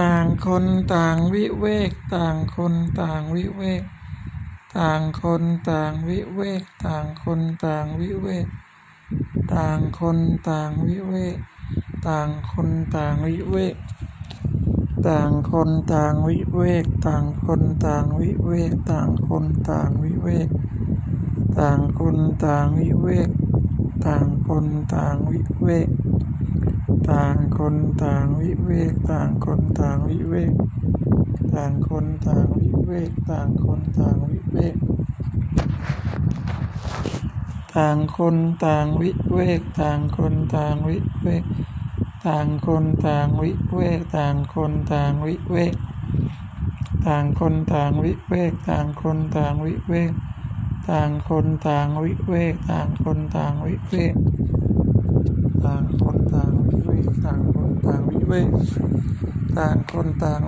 ต่างคนต่างวิเวก ต่างคนต่างวิเวก ต่างคนต่างวิเวก ต่างคนต่างวิเวก ต่างคนต่างวิเวก ต่างคนต่างวิเวก ต่างคนต่างวิเวก ต่างคนต่างวิเวก ต่างคนต่างวิเวก ต่างคนต่างวิเวก ต่างคนต่างวิเวก ต่างคนต่างวิเวกต่างคนต่างวิเวก ต่างคนต่างวิเวกต่างคนต่างวิเวก ต่างคนต่างวิเวกต่างคนต่างวิเวก ต่างคนต่างวิเวกต่างคนต่างวิเวก ต่างคนต่างวิเวกต่างคนต่างวิเวก ต่างคนต่างวิเวกต่างคนต่างวิเวก ต่างคนต่างวิเวกต่างคนต่าง